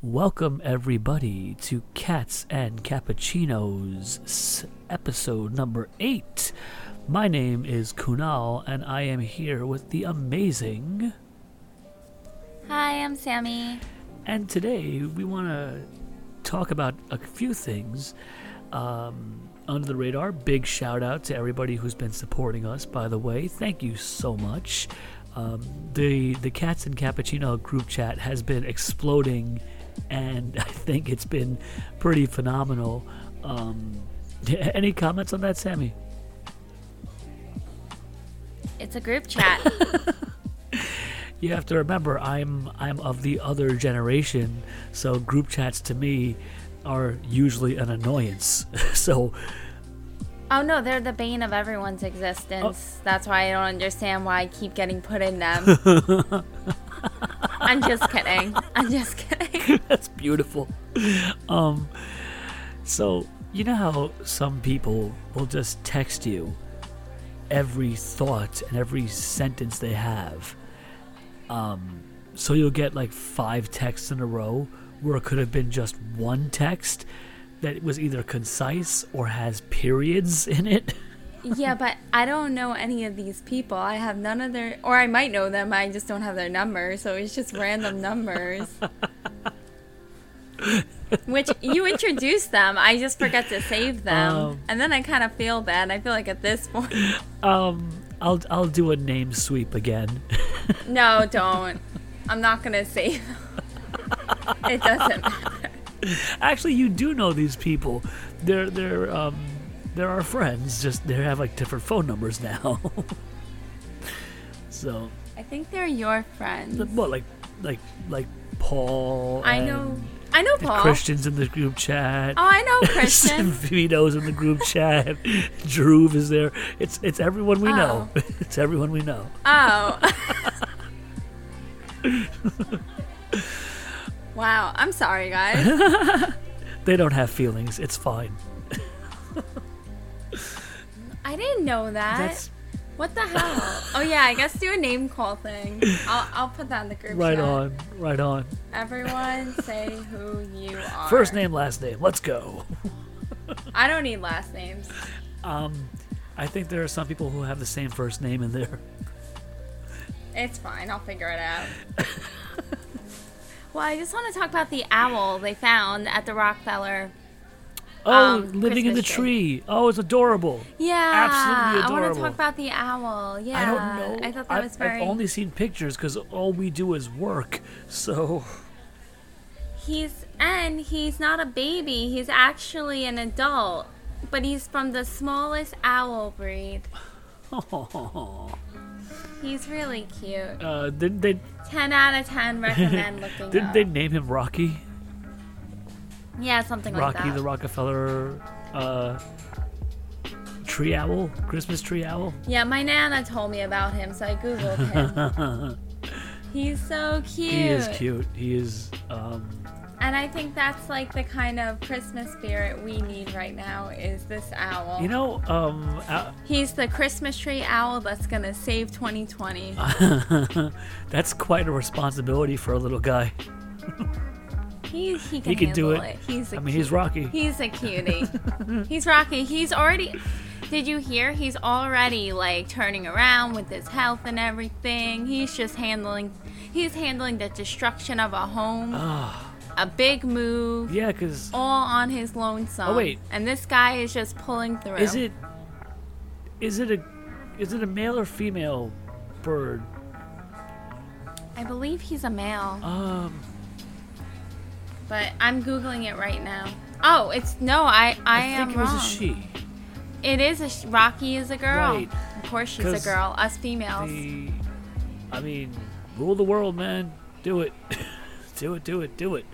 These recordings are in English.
Welcome, everybody, to Cats and Cappuccinos, episode number eight. My name is Kunal, and I am here with the amazing. Hi, I'm Sammy. And today we want to talk about a few things um, under the radar. Big shout out to everybody who's been supporting us, by the way. Thank you so much. Um, the the Cats and Cappuccino group chat has been exploding, and I think it's been pretty phenomenal. Um, any comments on that, Sammy? It's a group chat. You have to remember, I'm I'm of the other generation, so group chats to me are usually an annoyance. so oh no, they're the bane of everyone's existence. That's why I don't understand why I keep getting put in them. I'm just kidding. I'm just kidding. that's beautiful. Um, so you know how some people will just text you every thought and every sentence they have. Um, so you'll get like five texts in a row where it could have been just one text that was either concise or has periods in it. Yeah, but I don't know any of these people. I have none of their, or I might know them. I just don't have their number, So it's just random numbers. Which you introduce them, I just forget to save them, Um. and then I kind of feel bad. I feel like at this point, Um, I'll I'll do a name sweep again. no, don't. I'm not gonna save. it doesn't matter. Actually, you do know these people. They're they're um they're our friends. Just they have like different phone numbers now. so, I think they're your friends. what like like like Paul? I know. I know Paul. Christian's in the group chat. Oh, I know Christian. Vito's in the group chat. Drew is there. It's it's everyone we know. Oh. It's everyone we know. oh. wow. I'm sorry, guys. They don't have feelings. It's fine. I didn't know that. That's What the hell? Oh yeah, I guess do a name call thing. I'll I'll put that in the group right chat. on. Right on. Everyone say who you are. First name, last name. Let's go. I don't need last names. Um, I think there are some people who have the same first name in there. It's fine. I'll figure it out. well, I just want to talk about the owl they found at the Rockefeller. Oh, Um, living in the Christmas tree. Oh, it's adorable. Yeah, Absolutely adorable. I want to talk about the owl. Yeah, I don't know. I thought that I've, was very. I've only seen pictures because all we do is work. So, He's and he's not a baby. He's actually an adult, but he's from the smallest owl breed. Oh. He's really cute. uh, did they Ten out of ten. Recommend looking did up. they name him Rocky? Yeah, something like that. Rocky the Rockefeller uh, tree owl, Christmas tree owl. Yeah, my nana told me about him, so I googled him. He's so cute. He is cute. He is. Um, And I think that's like the kind of Christmas spirit we need right now is this owl. you know, um, uh, He's the Christmas tree owl that's gonna save 2020. that's quite a responsibility for a little guy. He he can, He can do handle it. He's a I mean, he's Rocky. He's a cutie. he's Rocky. He's already. Did you hear? He's already like turning around with his health and everything. He's just handling. He's handling the destruction of a home, Ah, a big move, yeah, because all on his lonesome. Oh, wait. And this guy is just pulling through. is it is it a is it a male or female bird? I believe he's a male, Um, but I'm googling it right now. Oh, it's no. I I, I, am think it was wrong. a she. It is a sh- Rocky is a girl. Right. Of course, she's a girl. Us females. The, I mean, rule the world, man. Do it, do it, do it, do it.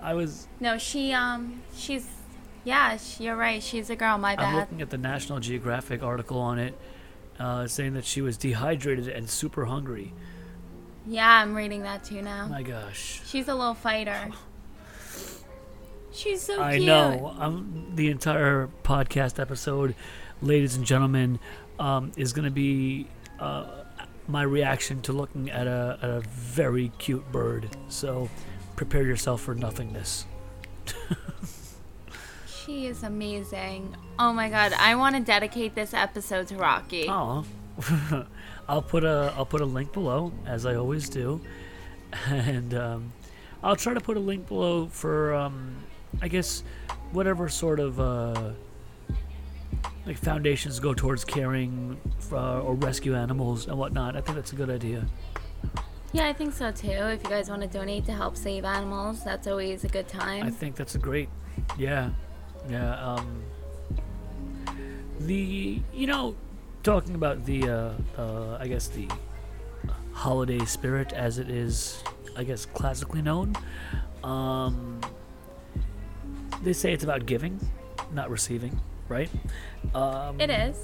I was. No, she um she's yeah, sh you're right. She's a girl. My bad. I'm looking at the National Geographic article on it, uh, saying that she was dehydrated and super hungry. Yeah, I'm reading that too now. My gosh. She's a little fighter. She's so I cute. know. Um, the entire podcast episode, ladies and gentlemen, um, is going to be uh, my reaction to looking at a, at a very cute bird. So prepare yourself for nothingness. She is amazing. Oh my god, I want to dedicate this episode to Rocky. Oh, I'll put a I'll put a link below as I always do, and um, I'll try to put a link below for um, I guess whatever sort of uh, like foundations go towards caring for, or rescue animals and whatnot. I think that's a good idea. Yeah, I think so too. If you guys want to donate to help save animals, that's always a good time. I think that's a great, yeah, yeah. Um, the you know, talking about the uh, uh, I guess the holiday spirit as it is, I guess classically known. Um, they say it's about giving, not receiving, right? Um, it is.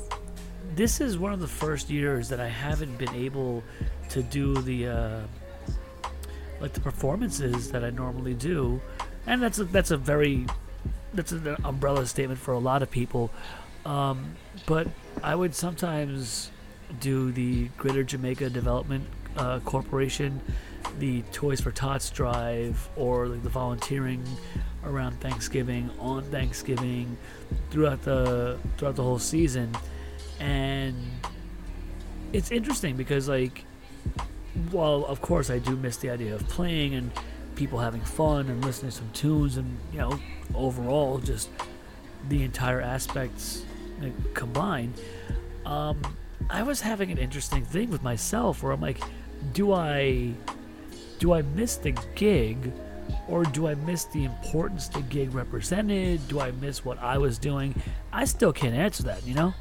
this is one of the first years that I haven't been able to do the uh, like the performances that I normally do, and that's a, that's a very that's an umbrella statement for a lot of people. Um, but I would sometimes do the Greater Jamaica Development uh, Corporation, the Toys for Tots drive, or like the volunteering around Thanksgiving on Thanksgiving throughout the throughout the whole season, and it's interesting because like while of course I do miss the idea of playing and people having fun and listening to some tunes and you know overall just the entire aspects combined um, I was having an interesting thing with myself where I'm like do I do I miss the gig or do I miss the importance the gig represented do I miss what I was doing I still can't answer that you know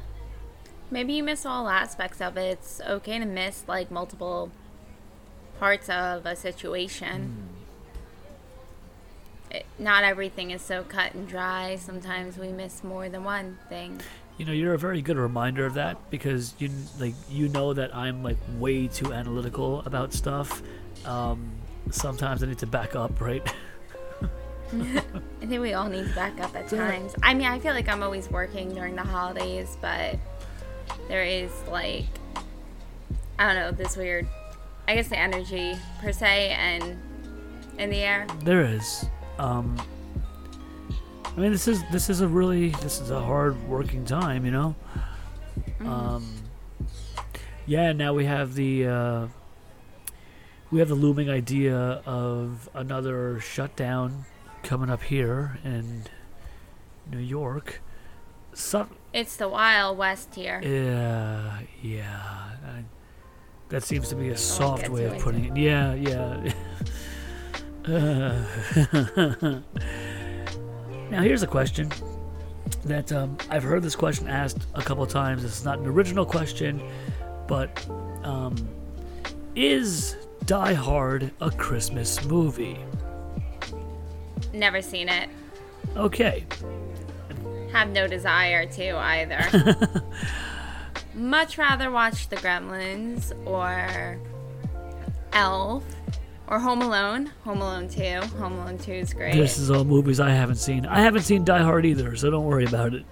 Maybe you miss all aspects of it. It's okay to miss like multiple parts of a situation. It, not everything is so cut and dry. Sometimes we miss more than one thing. You know, you're a very good reminder of that because you like you know that I'm like way too analytical about stuff. Um, sometimes I need to back up, right? I think we all need to back up at Yeah. times. I mean, I feel like I'm always working during the holidays, but there is like, I don't know, this weird, I guess the energy per se and in the air. there is. Um, I mean, this is this is a really this is a hard working time, you know. Um, yeah. Now we have the uh, we have the looming idea of another shutdown coming up here in New York. It's the Wild West here. Yeah, yeah. I, that seems to be a soft way of putting it. Yeah, yeah. Uh, now, here's a question that um, I've heard this question asked a couple times. It's not an original question, but um, is Die Hard a Christmas movie? Never seen it. Okay. Have no desire to either. Much rather watch The Gremlins or Elf or Home Alone. Home Alone 2. Home Alone 2 is great. This is all movies I haven't seen. I haven't seen Die Hard either, so don't worry about it.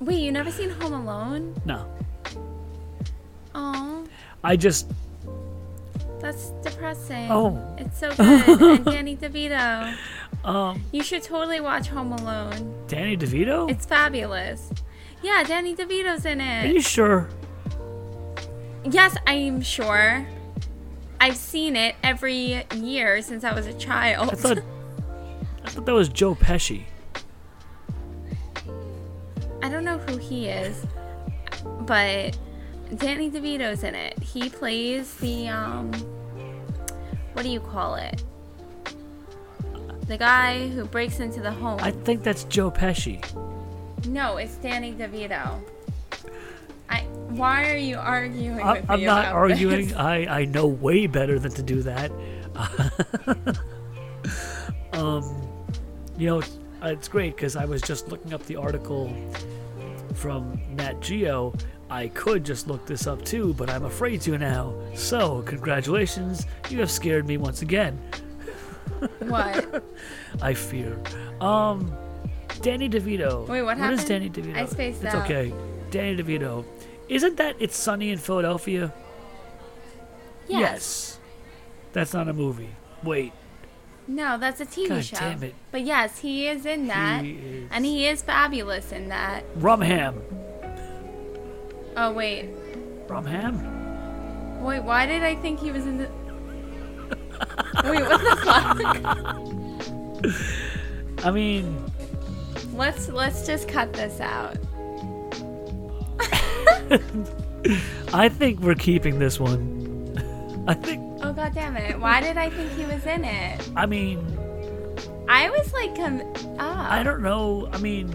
Wait, you never seen Home Alone? No. Oh, I just that's depressing. Oh. It's so good. and Danny DeVito. um You should totally watch Home Alone. Danny DeVito? It's fabulous. Yeah, Danny DeVito's in it. Are you sure? Yes, I'm sure. I've seen it every year since I was a child. I thought I thought that was Joe Pesci. I don't know who he is, but Danny DeVito's in it. He plays the um what do you call it? The guy who breaks into the home. I think that's Joe Pesci. no, it's Danny DeVito. I why are you arguing I, with I'm me not arguing. this? I, I know way better than to do that. um, you know, it's, it's great because I was just looking up the article from Nat Geo. I could just look this up too, but I'm afraid to now. So, congratulations, you have scared me once again. What? I fear. Um, Danny DeVito. Wait, what What is happened? Danny DeVito? I spaced it's out. okay. Danny DeVito. Isn't that It's Sunny in Philadelphia? Yes. That's not a movie. Wait. No, that's a TV God show. damn it. But yes, he is in that. He is- And he is fabulous in that. Rumham. Oh, wait. Rumham? Wait, why did I think he was in the. Wait, what the fuck? I mean, Let's let's just cut this out. I think we're keeping this one. I think. Oh god damn it! Why did I think he was in it? I mean, I was like, com- ah, I don't know. I mean?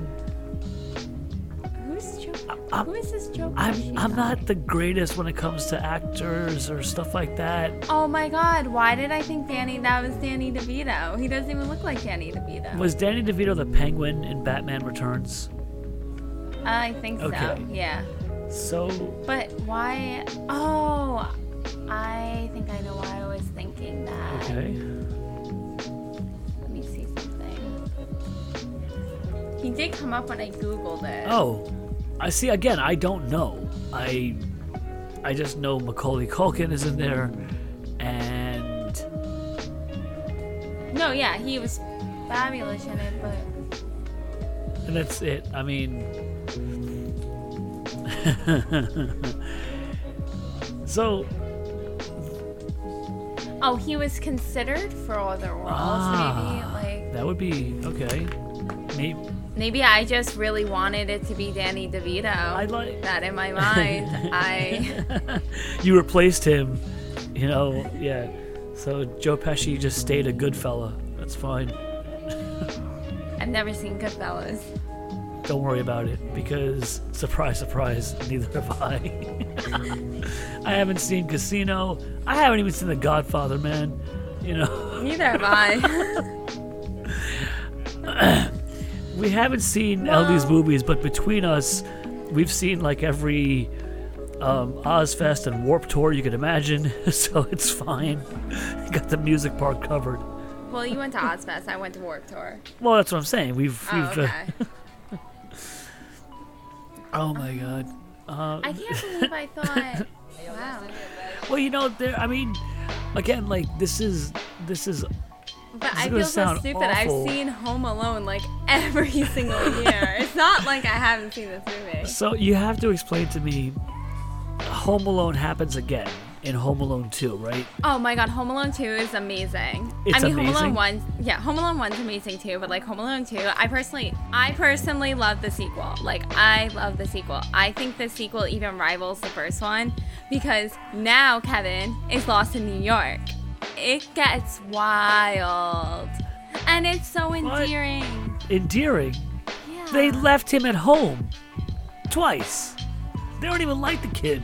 I'm- Who is this Joe? I'm I'm not the greatest when it comes to actors or stuff like that. Oh my god! Why did I think Danny? That was Danny DeVito. He doesn't even look like Danny DeVito. Was Danny DeVito the Penguin in Batman Returns? I think so. Yeah. So But why? Oh, I think I know why I was thinking that. okay. Let me see something. He did come up when I googled it. Oh, I see. Again, I don't know. I I just know Macaulay Culkin is in there, and No, yeah, he was fabulous in it, but and that's it. I mean, so oh, he was considered for other roles. Ah. Maybe like that would be okay. Maybe maybe I just really wanted it to be Danny DeVito. I like that in my mind. I you replaced him. You know, yeah. So Joe Pesci just stayed a good fella. That's fine. I've never seen Goodfellas. Don't worry about it because surprise, surprise, neither have I. I haven't seen Casino. I haven't even seen The Godfather, man. You know, Neither have I. we haven't seen all these movies, but between us, we've seen like every um, Ozzfest and Warp Tour you could imagine, so it's fine. Got the music part covered. well, you went to Ozzfest. I went to Warp Tour. Well, that's what I'm saying. We've, Oh, we've. uh, oh my god. Uh, I can't believe I thought. Wow. well, you know, there. I mean, again, like this is this is But This I feel so stupid. awful. I've seen Home Alone like every single year. it's not like I haven't seen this movie. So you have to explain to me Home Alone happens again in Home Alone 2, right? Oh my god, Home Alone 2 is amazing. It's I mean Home? Alone 1 yeah, Home Alone 1's amazing too, but like Home Alone 2, I personally I personally love the sequel. Like I love the sequel. I think the sequel even rivals the first one because now Kevin is lost in New York. It gets wild. And it's so What? endearing. Endearing. Yeah. They left him at home twice. They don't even like the kid.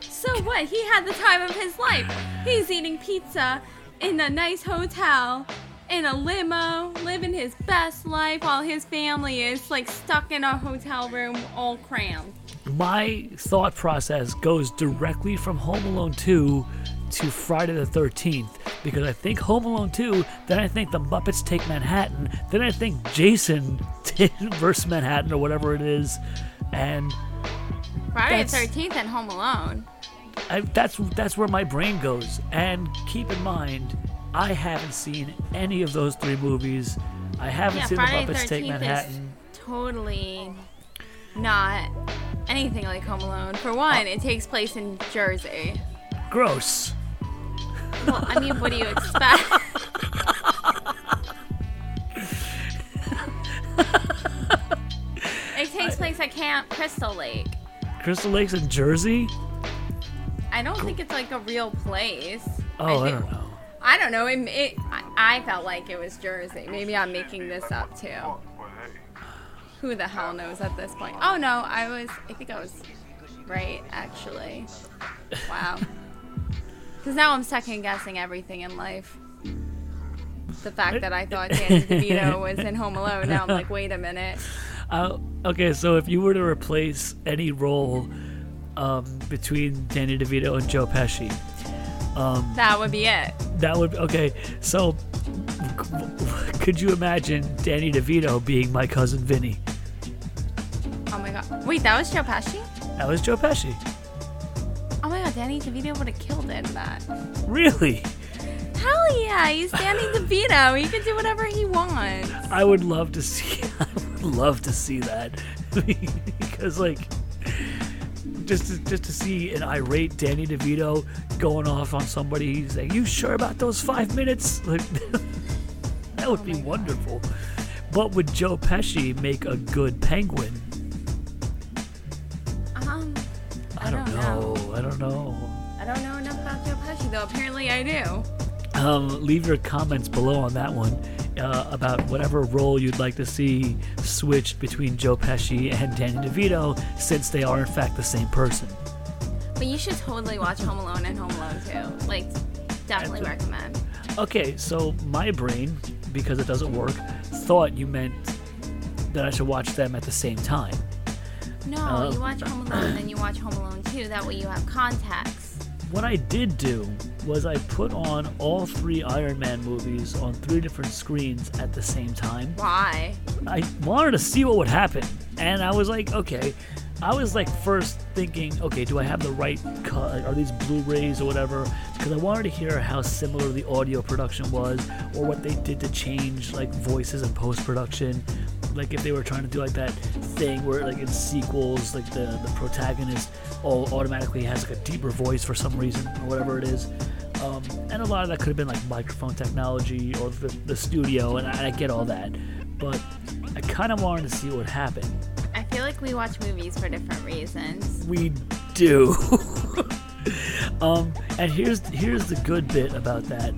So what? He had the time of his life. He's eating pizza in a nice hotel, in a limo, living his best life while his family is like stuck in a hotel room all crammed. My thought process goes directly from Home Alone 2 to Friday the 13th because I think Home Alone 2, then I think the Muppets Take Manhattan, then I think Jason versus Manhattan or whatever it is, and Friday the 13th and Home Alone. I, that's that's where my brain goes. And keep in mind, I haven't seen any of those three movies. I haven't Yeah, seen Friday the Muppets Take 13th is Manhattan. totally not anything like Home Alone. For one, uh, it takes place in Jersey. Gross. Well, I mean, what do you expect? it takes place at Camp Crystal Lake. Crystal Lake's in Jersey. I don't think it's like a real place. Oh, I, think- don't know. I don't know. It, it, I, I felt like it was Jersey. Maybe I'm making this up too. Who the hell knows at this point? Oh no, I was. I think I was right actually. Wow. Because now I'm second guessing everything in life. The fact that I thought Danny DeVito was in Home Alone. Now I'm like, wait a minute. Uh, okay, so if you were to replace any role um, between Danny DeVito and Joe Pesci, um, That would be it. that would okay. So, could you imagine Danny DeVito being my cousin Vinny? Oh my god. Wait, that was Joe Pesci? That was Joe Pesci. Oh god, Danny DeVito would have killed it in that. Really? Hell yeah, he's Danny DeVito. He can do whatever he wants. I would love to see. I would love to see that because, like, just to, just to see an irate Danny DeVito going off on somebody saying, "You sure about those five minutes?" Like, that would oh be wonderful. But would Joe Pesci make a good penguin? Don't know. I don't know enough about Joe Pesci though. Apparently, I do. Um, leave your comments below on that one uh, about whatever role you'd like to see switched between Joe Pesci and Danny DeVito, since they are in fact the same person. But you should totally watch Home Alone and Home Alone 2. Like, definitely recommend. Okay, so my brain, because it doesn't work, thought you meant that I should watch them at the same time. No, Uh, you watch Home Alone, and then you watch Home Alone 2. That way you have context. What I did do was I put on all three Iron Man movies on three different screens at the same time. Why? I wanted to see what would happen. And I was like, okay. I was like first thinking, okay, do I have the right cut? Are these Blu-rays or whatever? Because I wanted to hear how similar the audio production was, or what they did to change like voices and post-production. Like if they were trying to do like that thing where like in sequels, like the the protagonist all automatically has like a deeper voice for some reason or whatever it is. Um, and a lot of that could have been like microphone technology or the, the studio, and I, I get all that. But I kind of wanted to see what happened. I feel like we watch movies for different reasons. We do. um, and here's here's the good bit about that.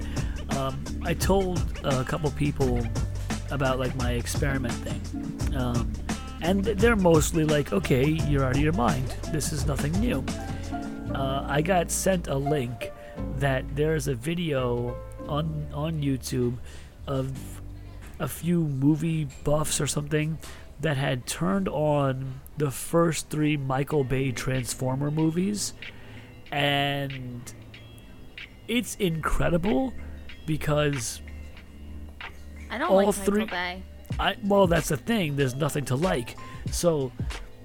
Um, I told a couple people about like my experiment thing, um, and they're mostly like, "Okay, you're out of your mind. This is nothing new." Uh, I got sent a link that there's a video on on YouTube of a few movie buffs or something that had turned on the first three Michael Bay Transformer movies, and it's incredible because I don't All like three-. I well, that's the thing. There's nothing to like. So,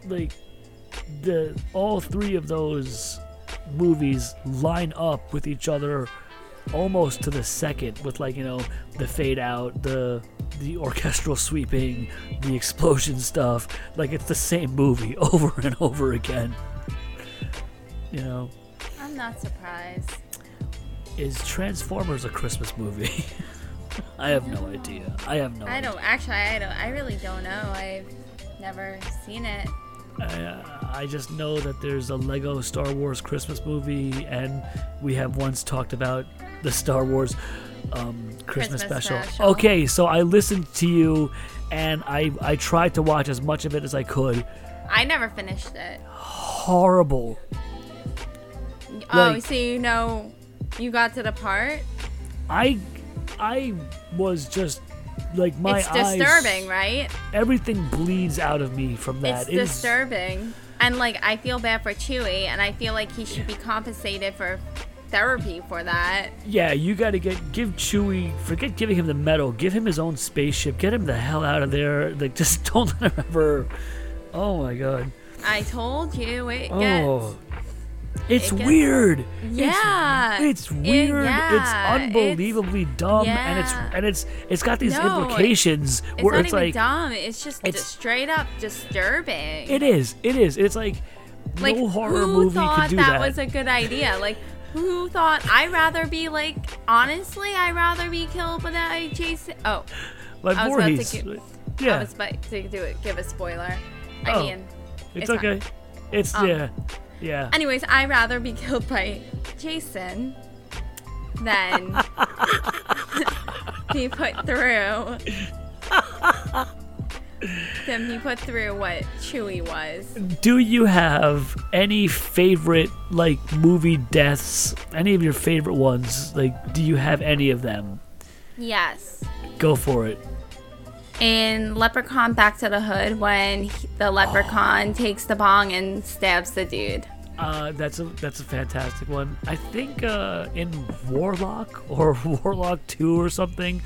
like, the all three of those movies line up with each other almost to the second, with like you know the fade out, the the orchestral sweeping, the explosion stuff. Like it's the same movie over and over again. You know, I'm not surprised. is Transformers a Christmas movie? I have no idea. I have no. I idea. don't actually. I don't. I really don't know. I've never seen it. I, I just know that there's a Lego Star Wars Christmas movie, and we have once talked about the Star Wars um, Christmas, Christmas special. special. Okay, so I listened to you, and I I tried to watch as much of it as I could. I never finished it. Horrible. oh, Like- so you know, you got to the part. I I was just like my it's eyes. disturbing, right? Everything bleeds out of me from that. It's It is- disturbing. And like I feel bad for Chewie and I feel like he should be compensated for therapy for that. Yeah, you got to get give Chewie. Forget giving him the medal. Give him his own spaceship. Get him the hell out of there. Like, just don't let him ever. Oh my god. I told you it Oh, gets it's it gets- weird. Yeah. it's, it's It- weird. yeah, it's unbelievably dumb, and it's and it's it's got these No, implications It's where not it's even like dumb. It's just it's- straight up disturbing. it is. It is. It's like, like no horror who movie thought could do that, that. was a good idea? Like who thought I'd rather be like honestly I'd rather be killed. Oh, like I was about to Voorhees. gi- I yeah, was about to do it. Give a spoiler. I Oh, mean, it's, it's fine. okay. It's Um, yeah, yeah. anyways, I'd rather be killed by Jason than be put through than be put through what Chewie was. Do you have any favorite like movie deaths? Any of your favorite ones? Like, do you have any of them? Yes. Go for it. In Leprechaun Back to the Hood, when he- the leprechaun takes the bong and stabs the dude. Uh, that's a that's a fantastic one. I think uh, in Warlock or Warlock Two or something,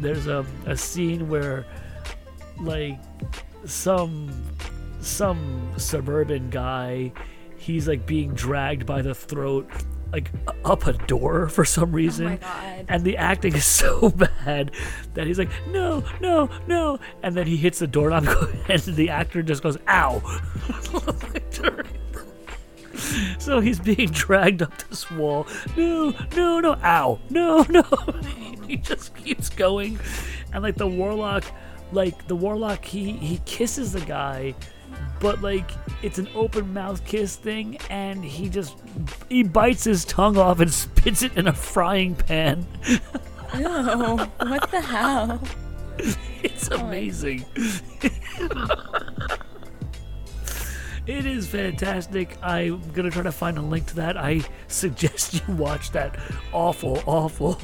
there's a, a scene where like some some suburban guy, he's like being dragged by the throat like up a door for some reason. Oh my God. And the acting is so bad that he's like, no, no, no, and then he hits the doorknob, and the actor just goes, "Ow!" so he's being dragged up this wall. No, no, no, ow, no, no. he just keeps going, and like the warlock, like the warlock, he he kisses the guy but like it's an open mouth kiss thing and he just he bites his tongue off and spits it in a frying pan Oh, what the hell? it's oh amazing it is fantastic i'm gonna try to find a link to that i suggest you watch that awful awful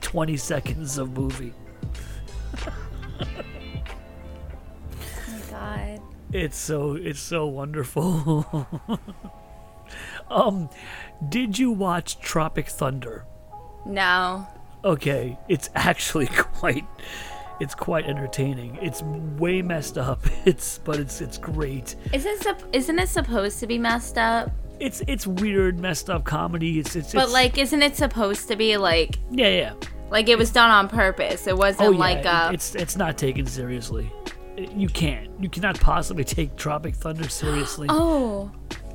20 seconds of movie Oh. It's so it's so wonderful. um, did you watch Tropic Thunder? No. Okay, it's actually quite it's quite entertaining. It's way messed up. It's but it's it's great. Isn't sup- isn't it supposed to be messed up? It's it's weird, messed up comedy. It's it's, But it's like, isn't it supposed to be like yeah yeah. like it was done on purpose? It wasn't Oh yeah, like a. it's it's not taken seriously. You can't. You cannot possibly take Tropic Thunder seriously. oh,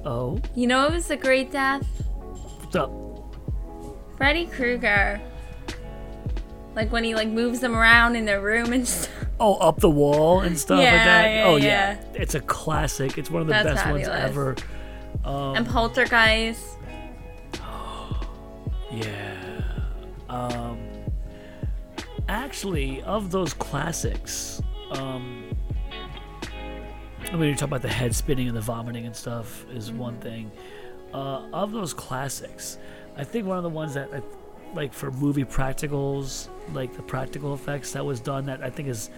oh, you know it was a great death. what's up? Freddy Krueger. Like when he like moves them around in their room and stuff. Oh, up the wall and stuff like that. yeah, oh yeah. it's a classic. It's one of the That's best ones fabulous. ever. Um, and Poltergeist. Yeah. Um, actually, of those classics, um, when you talk about the head spinning and the vomiting and stuff, is one thing. Uh, of those classics, I think one of the ones that, I, like, for movie practicals, like the practical effects that was done, that I think is,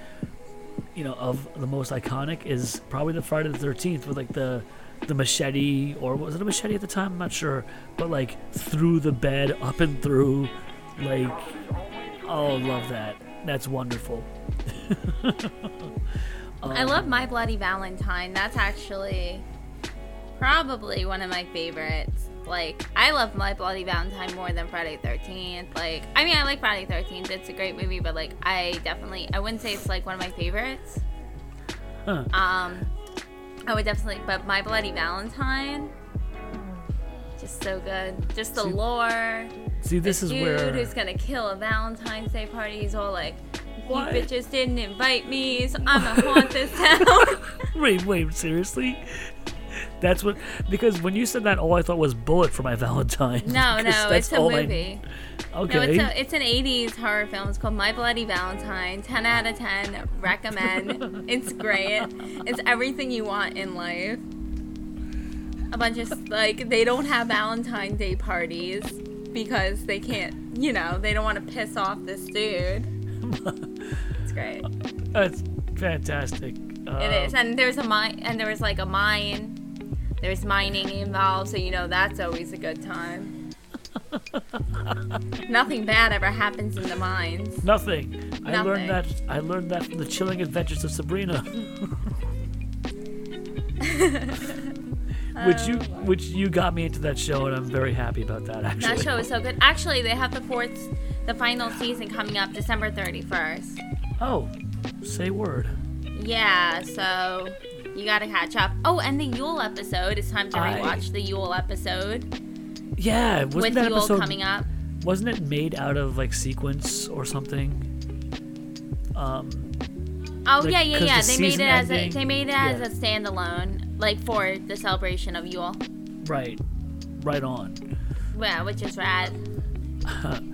you know, of the most iconic is probably the Friday the Thirteenth with like the the machete, or was it a machete at the time? I'm not sure, but like through the bed, up and through, like, oh, love that. That's wonderful. I love My Bloody Valentine. That's actually probably one of my favorites. Like, I love My Bloody Valentine more than Friday 13th. Like, I mean, I like Friday the 13th. It's a great movie, but like, I definitely, I wouldn't say it's like one of my favorites. Huh. Um, I would definitely, but My Bloody Valentine, just so good. Just the See- lore. See, this the is dude where who's gonna kill a Valentine's Day party. He's all like, What? "You bitches didn't invite me, so I'm gonna haunt this town." wait, wait, seriously. That's what because when you said that, all I thought was Bullet for my Valentine. No, no, it's a all I- movie. okay. No, it's a it's an '80s horror film. It's called My Bloody Valentine. Ten out of ten. Recommend. it's great. It's everything you want in life. A bunch of like they don't have Valentine's Day parties because they can't. You know, they don't want to piss off this dude. It's great. That's fantastic. Um, It is, and there's a mine, and there was like a mine. There's mining involved, so you know that's always a good time. Nothing bad ever happens in the mines. Nothing. I learned that. I learned that from the Chilling Adventures of Sabrina, which you which you got me into that show, and I'm very happy about that. Actually, That show is so good. Actually, they have the fourth, the final season coming up December 31st. Oh, say word. Yeah, so you gotta catch up. Oh, and the Yule episode. It's time to I- rewatch the Yule episode Yeah, wasn't with that Yule episode? coming up. Wasn't it made out of like sequence or something? Um, Oh Like, yeah, yeah, yeah. the They made it season as a ending- they made it as a standalone, like for the celebration of Yule. right, right on. Yeah, which is rad.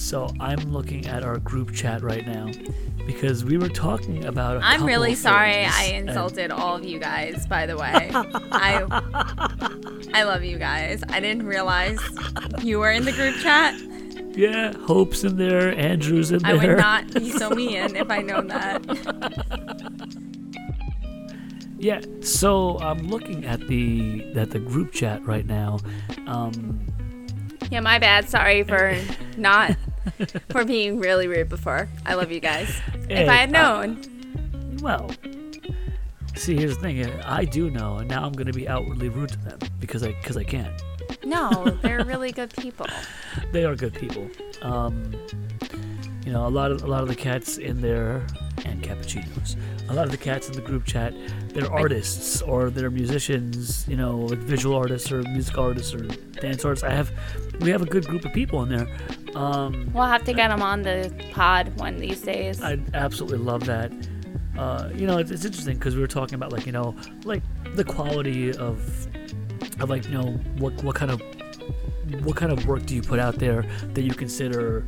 So I'm looking at our group chat right now because we were talking about. i I'm really sorry I insulted all of you guys. By the way, I I love you guys. I didn't realize you were in the group chat. yeah, Hope's in there, Andrew's in I there. I would not be so mean if I known that. Yeah, so I'm looking at the at the group chat right now. Um, Yeah, my bad. Sorry for not for being really rude before. I love you guys. Hey, if I had known, well, see, here's the thing. I do know, and now I'm going to be outwardly rude to them because I because I can. No, they're really good people. they are good people. Um, you know, a lot of a lot of the cats in there and cappuccinos. A lot of the cats in the group chat, they're artists or they're musicians. You know, like visual artists or music artists or dance artists. I have, we have a good group of people in there. Um, We'll have to get them on the pod one these days. I absolutely love that. Uh, you know, it's, it's interesting because we were talking about like you know, like the quality of, of like you know what what kind of what kind of work do you put out there that you consider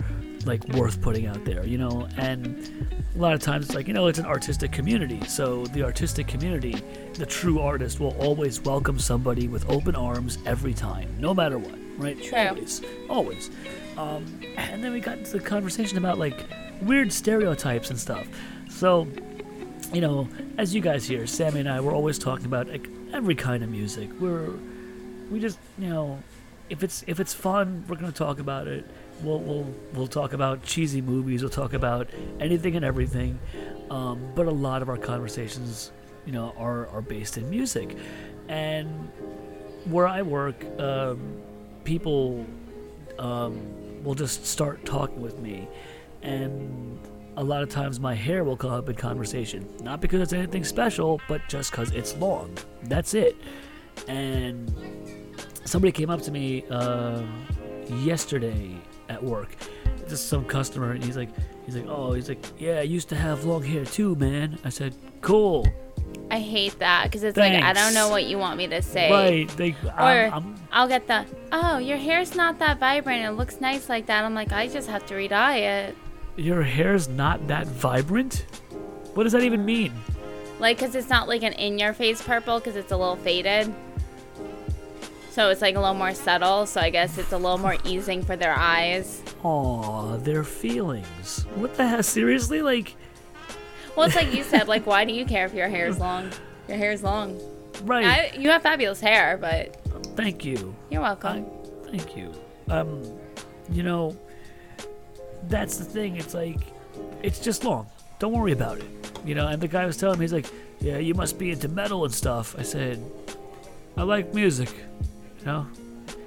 like worth putting out there, you know? And a lot of times it's like you know it's an artistic community, so the artistic community, the true artist will always welcome somebody with open arms every time, no matter what, right? True. Always, always. Um, and then we got into the conversation about like weird stereotypes and stuff. So, you know, as you guys hear, Sammy and I, we're always talking about like, every kind of music. We're, we just, you know, if it's if it's fun, we're gonna talk about it. We'll we'll we'll talk about cheesy movies. We'll talk about anything and everything. Um, but a lot of our conversations, you know, are are based in music, and where I work, um, people um, will just start talking with me, and a lot of times my hair will come up in conversation. Not because it's anything special, but just because it's long. That's it. And somebody came up to me um, yesterday at work. Just some customer, and he's like, he's like, oh, he's like, yeah, I used to have long hair too, man. I said, cool, I hate that because it's like I don't know what you want me to say. right? They, Or I'm, I'm, I'll get the oh your hair's not that vibrant. It looks nice like that. I'm like I just have to re-dye it. your hair's not that vibrant. What does that even mean? Like because it's not like an in-your-face purple because it's a little faded. So it's like a little more subtle. So I guess it's a little more easing for their eyes. Aw, their feelings. What the hell? Seriously? Like, Well, it's like you said. Like why do you care if your hair is long? Your hair is long. right? I, you have fabulous hair, but Thank you. you're I, welcome. thank you. Um, you know, that's the thing. It's like, it's just long. Don't worry about it. You know, and the guy was telling me, he's like, yeah, you must be into metal and stuff. I said, I like music. You know,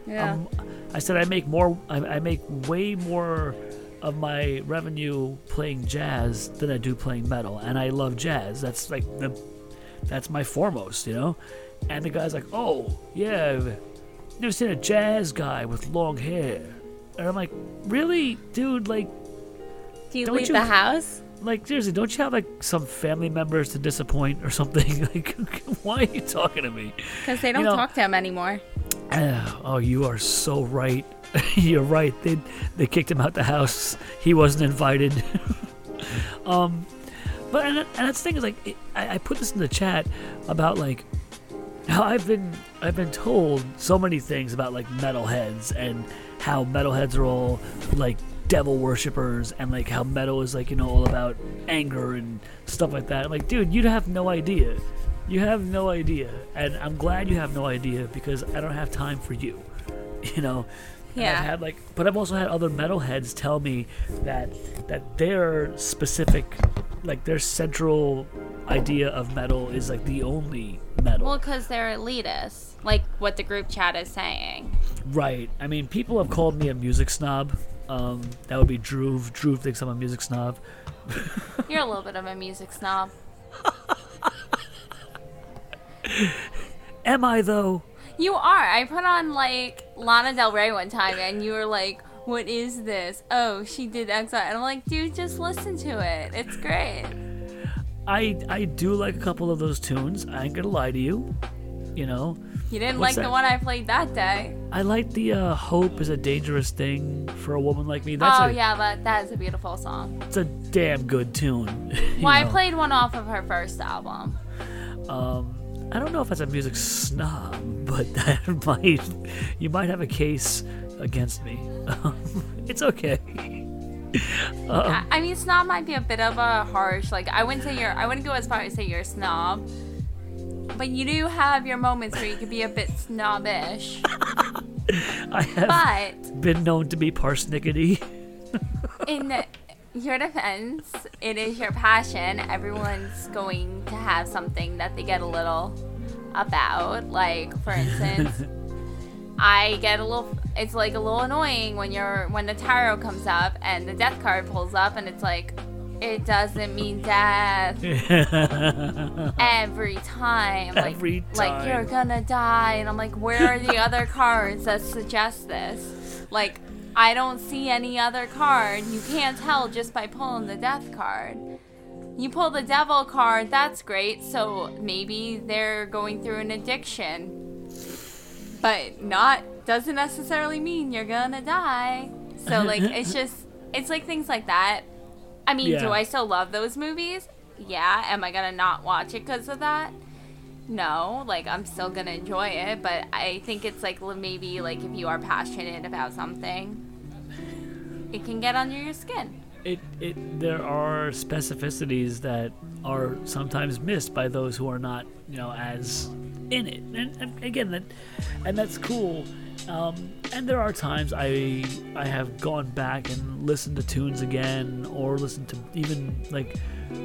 yeah. um, I said I make more. I, I make way more of my revenue playing jazz than I do playing metal, and I love jazz. That's like the, that's my foremost, you know. And the guy's like, "Oh yeah, I've never seen a jazz guy with long hair." And I'm like, "Really, dude? Like, do you leave you- the house? Like seriously, don't you have like some family members to disappoint or something? like, why are you talking to me?" Because they don't know- talk to him anymore. Oh, you are so right. You're right. They they kicked him out the house. He wasn't invited. um, but and, and that's the thing is like it, I, I put this in the chat about like how I've been I've been told so many things about like metalheads and how metalheads are all like devil worshippers and like how metal is like you know all about anger and stuff like that. I'm like, dude, you have no idea. You have no idea, and I'm glad you have no idea because I don't have time for you. You know. And Yeah. I've had like, but I've also had other metalheads tell me that that their specific, like their central idea of metal is like the only metal. Well, because they're elitist, like what the group chat is saying. Right. I mean, people have called me a music snob. Um, that would be Drew. Drew thinks I'm a music snob. You're a little bit of a music snob. Am I though? You are. I put on like Lana Del Rey one time, and you were like, "What is this? Oh, she did X, Y." And I'm like, "Dude, just listen to it. It's great." I I do like a couple of those tunes. I ain't gonna lie to you. You know, You didn't What's like that? the one I played that day. I like the uh, "Hope is a dangerous thing for a woman like me." That's oh a yeah, but that is a beautiful song. it's a damn good tune. Well, I know. played one off of her first album. Um, I don't know if that's a music snob, but that might you might have a case against me. it's okay. I, I mean, snob might be a bit of a harsh. Like, I wouldn't say you're. I wouldn't go as far as say you're a snob. But you do have your moments where you could be a bit snobbish. I have But been known to be parsnickety. in your defense, it is your passion. Everyone's going to have something that they get a little about. Like, for instance, I get a little. It's like a little annoying when you're when the tarot comes up and the death card pulls up and it's like, it doesn't mean death every time. Like, Every Like you're gonna die, and I'm like, where are the other cards that suggest this? Like, I don't see any other card. You can't tell just by pulling the death card. You pull the devil card, that's great. So maybe they're going through an addiction. But not doesn't necessarily mean you're gonna die. So like it's just it's like things like that. I mean, Yeah. do I still love those movies? Yeah. Am I gonna not watch it because of that? No. Like I'm still gonna enjoy it, but I think it's like maybe like if you are passionate about something, it can get under your skin. it, it there are specificities that are sometimes missed by those who are not you know as in it and, and again that and that's cool um, and there are times I I have gone back and listened to tunes again or listened to even like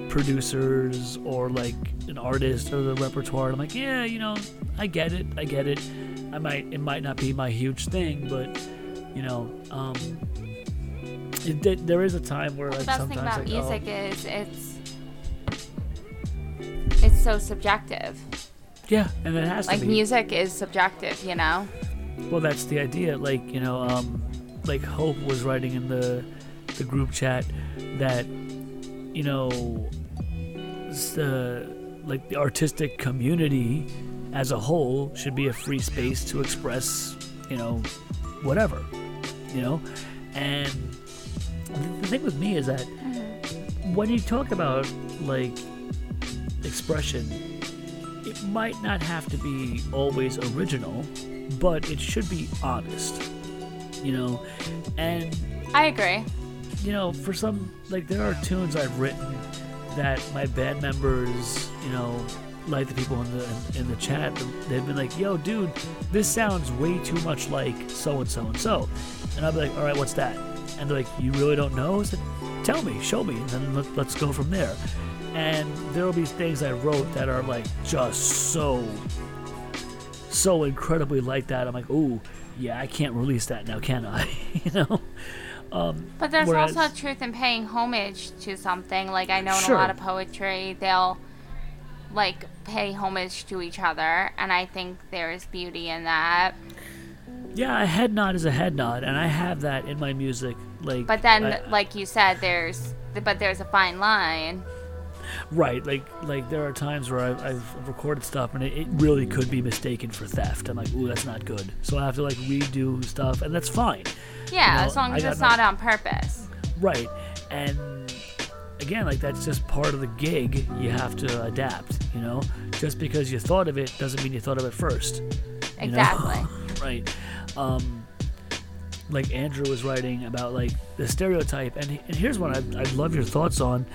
producers or like an artist or the repertoire and I'm like yeah you know I get it I get it I might it might not be my huge thing but you know um, it, did- there is a time where like The best sometimes thing about like, oh, music is it's it's so subjective. yeah, and it has Like to be. Like music is subjective, you know. Well, that's the idea. Like you know, um, like Hope was writing in the the group chat that you know, the like the artistic community as a whole should be a free space to express, you know, whatever, you know, and the thing with me is that when you talk about like expression, it might not have to be always original, but it should be honest, you know, and I agree. you know, for some, like, there are tunes I've written that my band members, you know, like the people in the in, the chat, they've been like, "Yo, dude, this sounds way too much like so and so and so," and I'll be like, "All right, what's that?" And they're like, "You really don't know?" I said, "Tell me, show me, and then let, let's go from there." And there will be things I wrote that are like just so, so incredibly like that. I'm like, "Ooh, yeah, I can't release that now, can I?" you know. Um, but there's Whereas- also truth in paying homage to something. Like I know in Sure. a lot of poetry, they'll like pay homage to each other, and I think there's beauty in that. Yeah, a head nod is a head nod, and I have that in my music. Like, But then, I- like you said, there's but there's a fine line. Right, like, like there are times where I've, I've recorded stuff and it, it really could be mistaken for theft. I'm like, ooh, that's not good. So I have to like redo stuff, and that's fine. Yeah, know, as long as it's no- not on purpose. Right, and again, like that's just part of the gig. You have to adapt. You know, just because you thought of it doesn't mean you thought of it first. you? Exactly. right. Um, like Andrew was writing about like the stereotype, and and here's one I'd, I'd love your thoughts on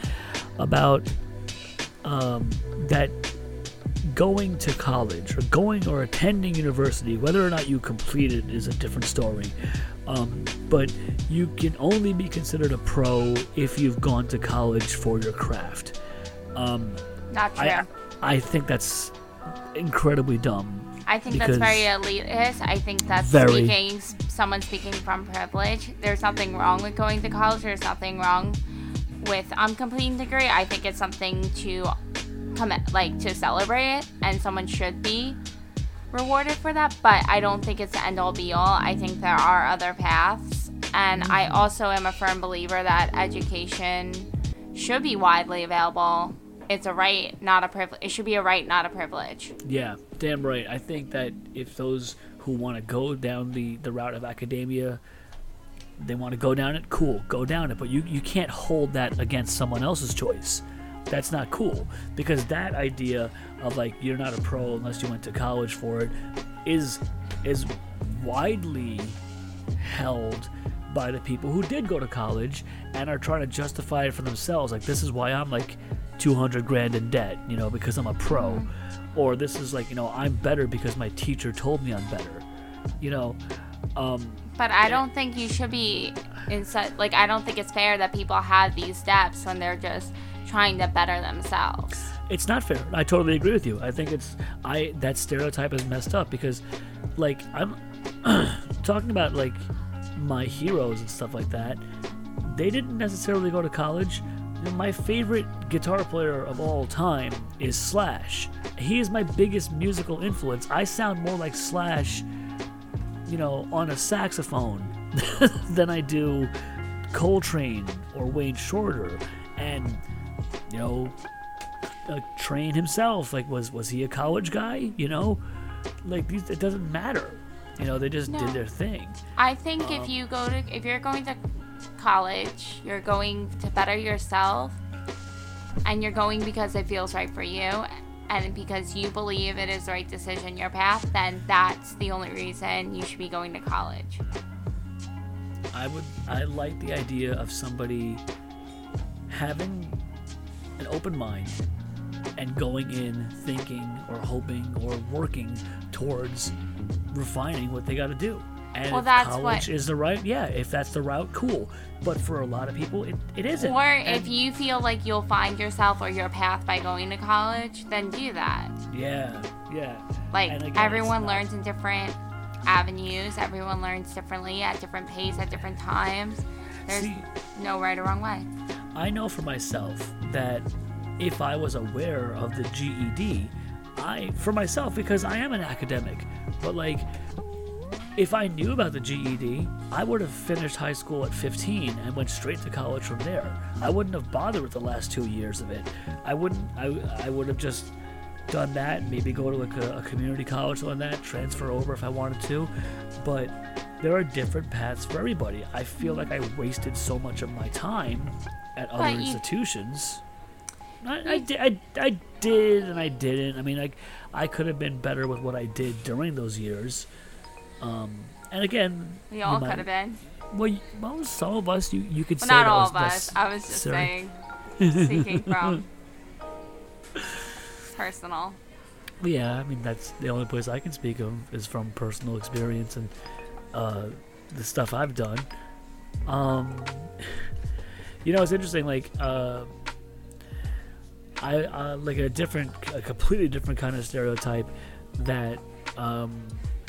about um, that going to college or going or attending university, whether or not you complete it is a different story. Um, but you can only be considered a pro if you've gone to college for your craft. Um, Not true. I, I, think that's incredibly dumb. I think that's very elitist. I think that's Very. speaking someone speaking from privilege. There's nothing wrong with going to college. There's nothing wrong with um, uncompleting degree. I think it's something to come like to celebrate it, and someone should be rewarded for that. But I don't think it's the end all be all. I think there are other paths, and I also am a firm believer that education should be widely available. It's a right, not a privilege. It should be a right, not a privilege. Yeah, damn right. I think that if those who want to go down the, the route of academia, they want to go down it, cool, go down it. But you, you can't hold that against someone else's choice. That's not cool because that idea of like you're not a pro unless you went to college for it is is widely held by the people who did go to college and are trying to justify it for themselves. Like this is why I'm like 200 grand in debt, you know, because I'm a pro, or this is like you know I'm better because my teacher told me I'm better, you know. Um, But I don't think you should be in such like I don't think it's fair that people have these steps when they're just trying to better themselves. it's not fair. I totally agree with you. I think it's I that stereotype is messed up because like I'm talking about like my heroes and stuff like that, they didn't necessarily go to college. My favorite guitar player of all time is Slash. He is my biggest musical influence. I sound more like Slash, you know, on a saxophone than I do Coltrane or Wayne Shorter. And, you know, uh, Trane himself, like, was was he a college guy? You know, like these, it doesn't matter. You know, they just No. did their thing. I think Um, if you go to if you're going to college, you're going to better yourself and you're going because it feels right for you and because you believe it is the right decision, your path, then that's the only reason you should be going to college. I would I like the idea of somebody having an open mind and going in thinking or hoping or working towards refining what they got to do. And Well, that's college what- is the right, yeah, if that's the route, cool. But for a lot of people, it, it isn't. Or And- if you feel like you'll find yourself or your path by going to college, then do that. yeah, yeah. Like again, everyone learns in different avenues, everyone learns differently at different pace at different times. There's See, no right or wrong way. I know for myself that if I was aware of the GED, I, for myself, because I am an academic, but like, if I knew about the GED, I would have finished high school at 15 and went straight to college from there. I wouldn't have bothered with the last two years of it. I wouldn't, I, I would have just done that, maybe go to like a, a community college on that, transfer over if I wanted to. But there are different paths for everybody. I feel like I wasted so much of my time at other you- institutions. I, I, di- I, I did and I didn't. I mean, like, I could have been better with what I did during those years. Um, and again, We all could have been. Well, you- well, some of us, you, you could Well, say not all of us. I was just saying, speaking from personal. Yeah, I mean that's the only place I can speak of is from personal experience and uh, the stuff I've done. Um, you know, it's interesting. Like, uh, I uh, like a different, a completely different kind of stereotype that um,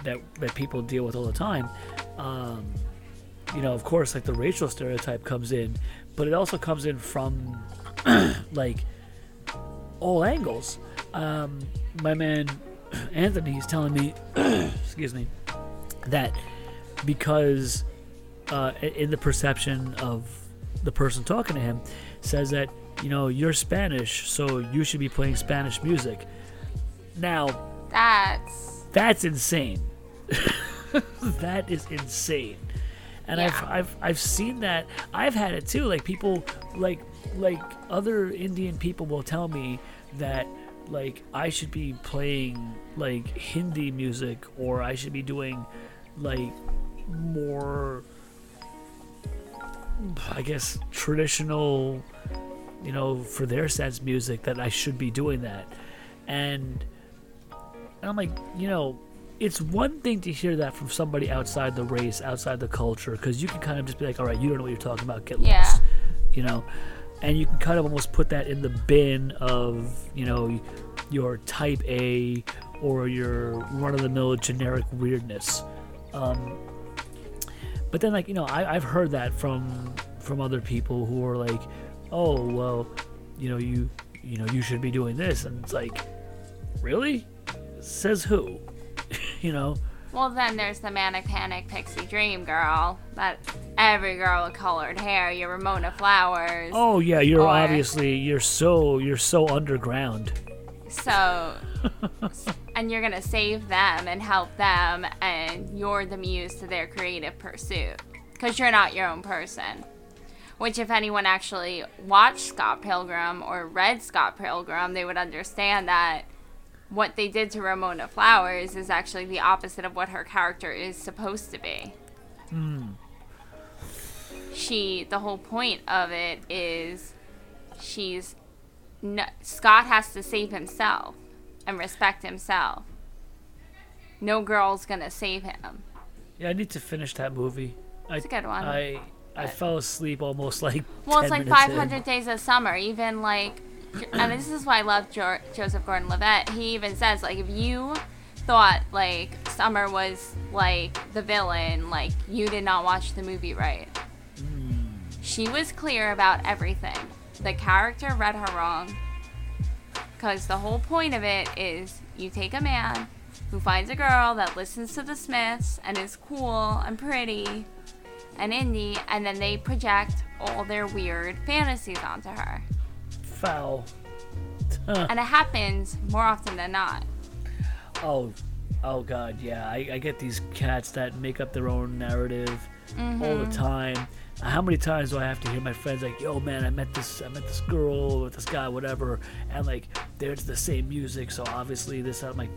that that people deal with all the time. Um, you know, of course, like the racial stereotype comes in, but it also comes in from like all angles. Um, my man Anthony is telling me, excuse me, that because uh, in the perception of the person talking to him, says that you know you're Spanish, so you should be playing Spanish music. Now That's that's insane. that is insane. And Yeah. I've, I've I've seen that. I've had it too. Like people like like other Indian people will tell me that like I should be playing like Hindi music or I should be doing like more I guess traditional you know for their sense music that I should be doing that. And and I'm like, you know, it's one thing to hear that from somebody outside the race, outside the culture, because you can kind of just be like, all right, you don't know what you're talking about, get Yeah. lost, you know, and you can kind of almost put that in the bin of, you know, your type A or your run-of-the-mill generic weirdness. Um, but then, like, you know, I, I've heard that from from other people who are like, oh, well, you know, you you know, you should be doing this, and it's like, really? Says who? You know? well. Then there's the manic panic pixie dream girl. That every girl with colored hair. Your Ramona Flowers. Oh yeah, you're Or- obviously you're so you're so underground. So, and you're gonna save them and help them, and you're the muse to their creative pursuit because you're not your own person. Which, if anyone actually watched Scott Pilgrim or read Scott Pilgrim, they would understand that what they did to Ramona Flowers is actually the opposite of what her character is supposed to be. Hmm. She, the whole point of it is she's no, Scott has to save himself and respect himself. No girl's gonna save him. Yeah, I need to finish that movie. I, It's a good one. I I fell asleep almost like. Well, 10 it's like minutes in. 500 Days of Summer. Even like, and this is why I love jo- Joseph Gordon-Levitt. He even says like, if you thought like Summer was like the villain, like you did not watch the movie right. Hmm. She was clear about everything. The character read her wrong. Because the whole point of it is you take a man who finds a girl that listens to the Smiths and is cool and pretty and indie, and then they project all their weird fantasies onto her. Foul. And it happens more often than not. Oh, oh God, yeah. I, I get these cats that make up their own narrative all the mm-hmm. time. How many times do I have to hear my friends like, "Yo, man, I met this, I met this girl or this guy, whatever," and like, they're there's the same music, so obviously this. I'm like,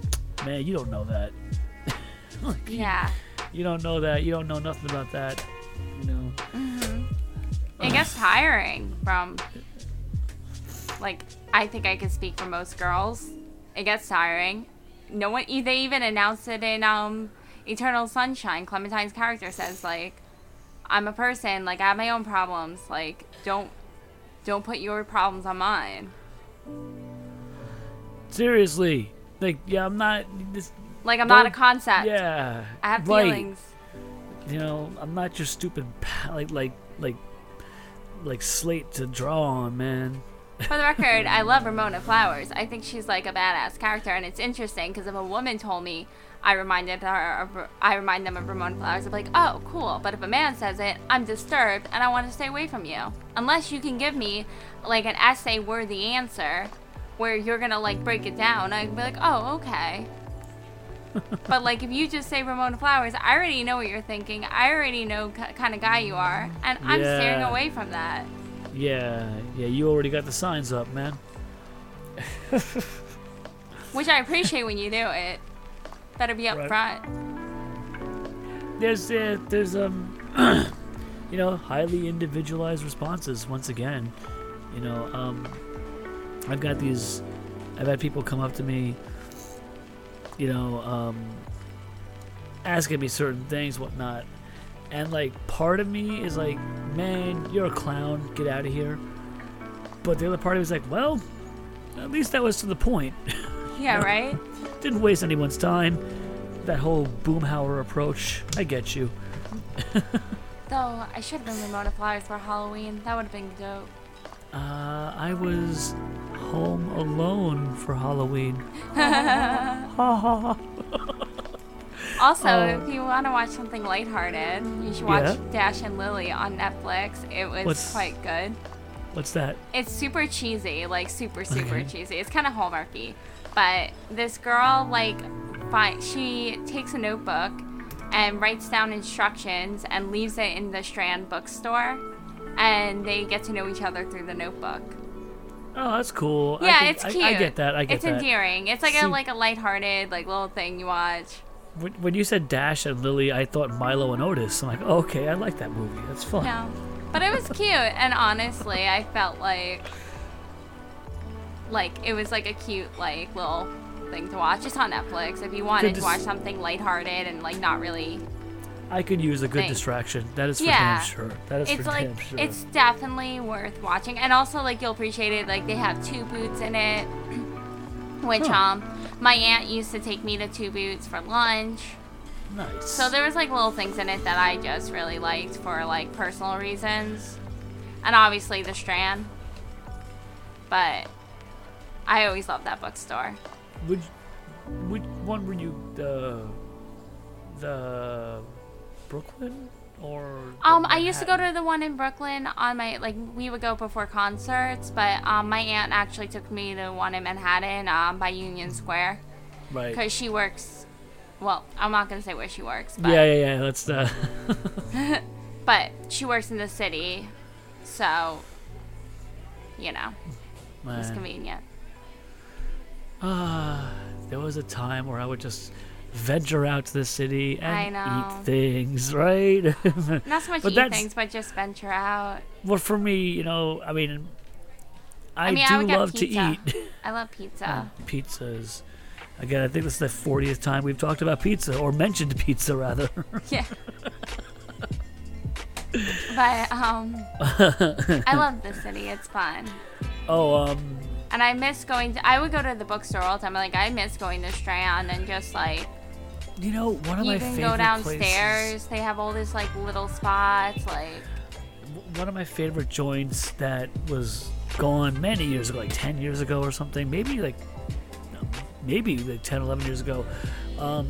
man, you don't know that. Like, Yeah. You don't know that. You don't know nothing about that. You know. Mm-hmm. It gets tiring from like I think I can speak for most girls. It gets tiring. No one they even announced it in um Eternal Sunshine. Clementine's character says like I'm a person, like I have my own problems. Like don't don't put your problems on mine. Seriously, like, yeah, I'm not. This, Like I'm not a concept. yeah. I have right. feelings. You know, I'm not your stupid like like like like slate to draw on, man. For the record, I love Ramona Flowers. I think she's like a badass character, and it's interesting because if a woman told me, I reminded her, of, I remind them of Ramona Flowers. I'm like, oh, cool. But if a man says it, I'm disturbed, and I want to stay away from you. Unless you can give me like an essay-worthy answer, where you're gonna like break it down, I'd be like, oh, okay. but like if you just say Ramona Flowers, I already know what you're thinking. I already know k- kind of guy you are, and I'm staring Yeah. away from that. Yeah, yeah, you already got the signs up, man. Which I appreciate when you do it. Better be up Right. front. There's uh, there's um you know highly individualized responses once again. You know, um I've got these I've had people come up to me you know, um asking me certain things, whatnot. And like part of me is like, man, you're a clown, get out of here. But the other part of me is like, well, at least that was to the point. Yeah, right? Didn't waste anyone's time. That whole Boomhauer approach, I get you. Though, I should have been Ramona Flowers for Halloween. That would have been dope. Uh, I was home alone for Halloween. Also, Oh. if you want to watch something lighthearted, you should watch Yeah? Dash and Lily on Netflix. It was What's- quite good. What's that? It's super cheesy, like super, super Okay. cheesy. It's kind of hallmarky. But this girl, like, find, she takes a notebook and writes down instructions and leaves it in the Strand bookstore. And they get to know each other through the notebook. Oh, that's cool. I Yeah, can- it's I- cute. I, get that. I get it's that. endearing. It's like See- a like a lighthearted like little thing you watch. When, you said Dash and Lily, I thought Milo and Otis. I'm like, okay, I like that movie. That's fun. No, but it was cute, and honestly, I felt like like it was like a cute like little thing to watch. It's on Netflix if you wanted to to watch something lighthearted and like not really. I could use a good Thing. distraction. That is for Yeah. damn sure. That is It's for like damn sure. it's definitely worth watching, and also like you'll appreciate it. Like they have two boots in it, which Huh. um my aunt used to take me to two boots for lunch. nice. So there was like little things in it that I just really liked for like personal reasons, and obviously the Strand. But I always loved that bookstore. Which, which one were you? The, the Brooklyn or? Um, I used to go to the one in Brooklyn on my like we would go before concerts, but um, my aunt actually took me to one in Manhattan um, by Union Square Right. because she works. Well, I'm not gonna say where she works, but Yeah, yeah, yeah. Let's. Uh, but she works in the city, so you know it's convenient. Ah, there was a time where I would just venture out to the city I and eat things, right? Not so much But eat things, but just venture out. well, for me, you know, I mean, I, mean, I do would get love to eat I love pizza. uh, pizzas. Again, I think this is the 40th time we've talked about pizza, or mentioned pizza, rather. Yeah. but um, I love the city. It's fun. oh, um, And I miss going to. I would go to the bookstore all the time. Like I miss going to Strand and just like You know, one of you my can favorite go downstairs. places. They have all this like little spots. Like one of my favorite joints that was gone many years ago, like 10 years ago or something, maybe like maybe like 10, 11 years ago. Um,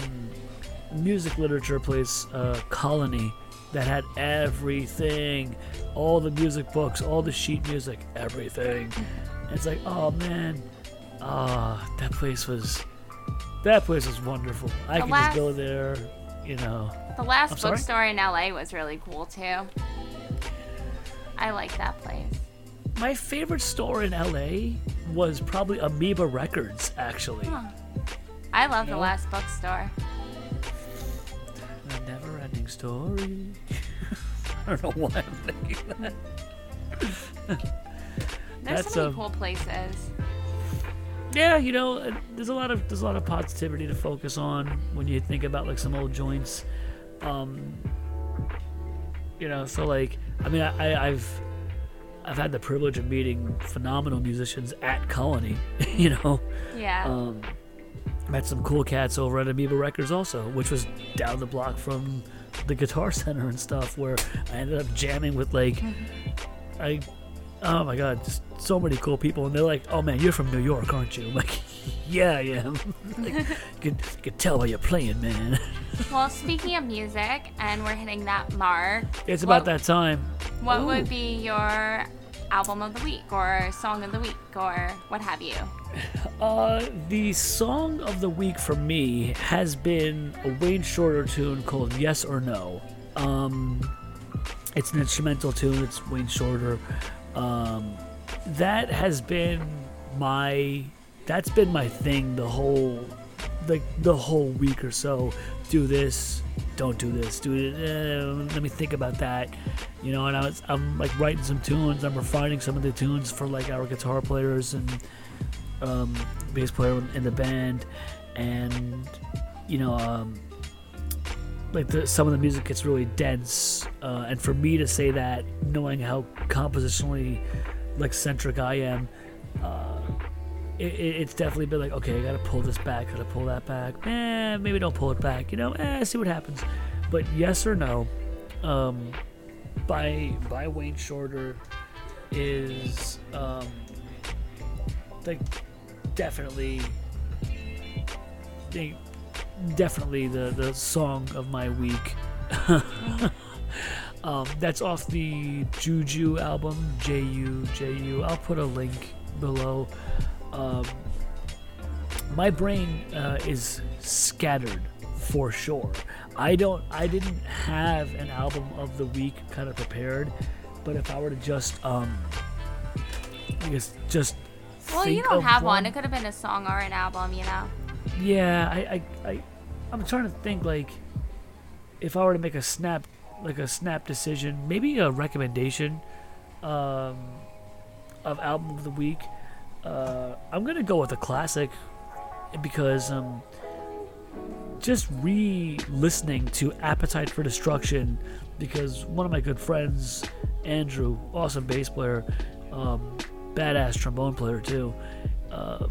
music literature place, uh, Colony, that had everything, all the music books, all the sheet music, everything. And it's like, oh man, ah, that place was, that place was wonderful. I The could last- just go there, you know. the last bookstore in LA was really cool too. I like that place. My favorite store in LA was probably Amoeba Records, actually. Huh. I love the No? last bookstore. A never ending story. I don't know why I'm thinking that. There's That's, so many um, cool places. Yeah, you know, uh, there's a lot of there's a lot of positivity to focus on when you think about like some old joints. Um, you know, so like, I mean, I, I, I've I've had the privilege of meeting phenomenal musicians at Colony. You know, Yeah. um, met some cool cats over at Amoeba Records also, which was down the block from the Guitar Center and stuff, where I ended up jamming with like, I, oh my god, just so many cool people, and they're like, "Oh man, you're from New York, aren't you?" I'm like, "Yeah, I am." like, you could, you could tell by you're playing, man. well, speaking of music, and we're hitting that mark. it's about what, that time. What Ooh. would be your album of the week, or song of the week, or what have you? Uh, the song of the week for me has been a Wayne Shorter tune called "Yes or No." Um, it's an instrumental tune. It's Wayne Shorter. Um, that has been my that's been my thing the whole like the whole week or so. Do this, don't do this. Do it. Uh, let me think about that. You know, and I was I'm like writing some tunes. I'm refining some of the tunes for like our guitar players and um, bass player in the band, and you know, um, like the, some of the music gets really dense. Uh, and for me to say that, knowing how compositionally like centric I am, uh, it, it- it's definitely been like, okay, I gotta pull this back, gotta pull that back. Eh, maybe don't pull it back. You know, eh, see what happens. But yes or no, um, by by Wayne Shorter is um, like definitely they definitely the the song of my week. Um, that's off the juju album j-u-j-u i'll put a link below. Um, my brain uh, is scattered for sure. I don't i didn't have an album of the week kind of prepared but if i were to just um I guess just Well, you don't have one. It could have been a song or an album, you know. Yeah, I, I, I, I'm trying to think like, if I were to make a snap, like a snap decision, maybe a recommendation, um, of album of the week. Uh, I'm gonna go with a classic, because um, just re-listening to Appetite for Destruction, because one of my good friends, Andrew, awesome bass player, um, badass trombone player too. Uh,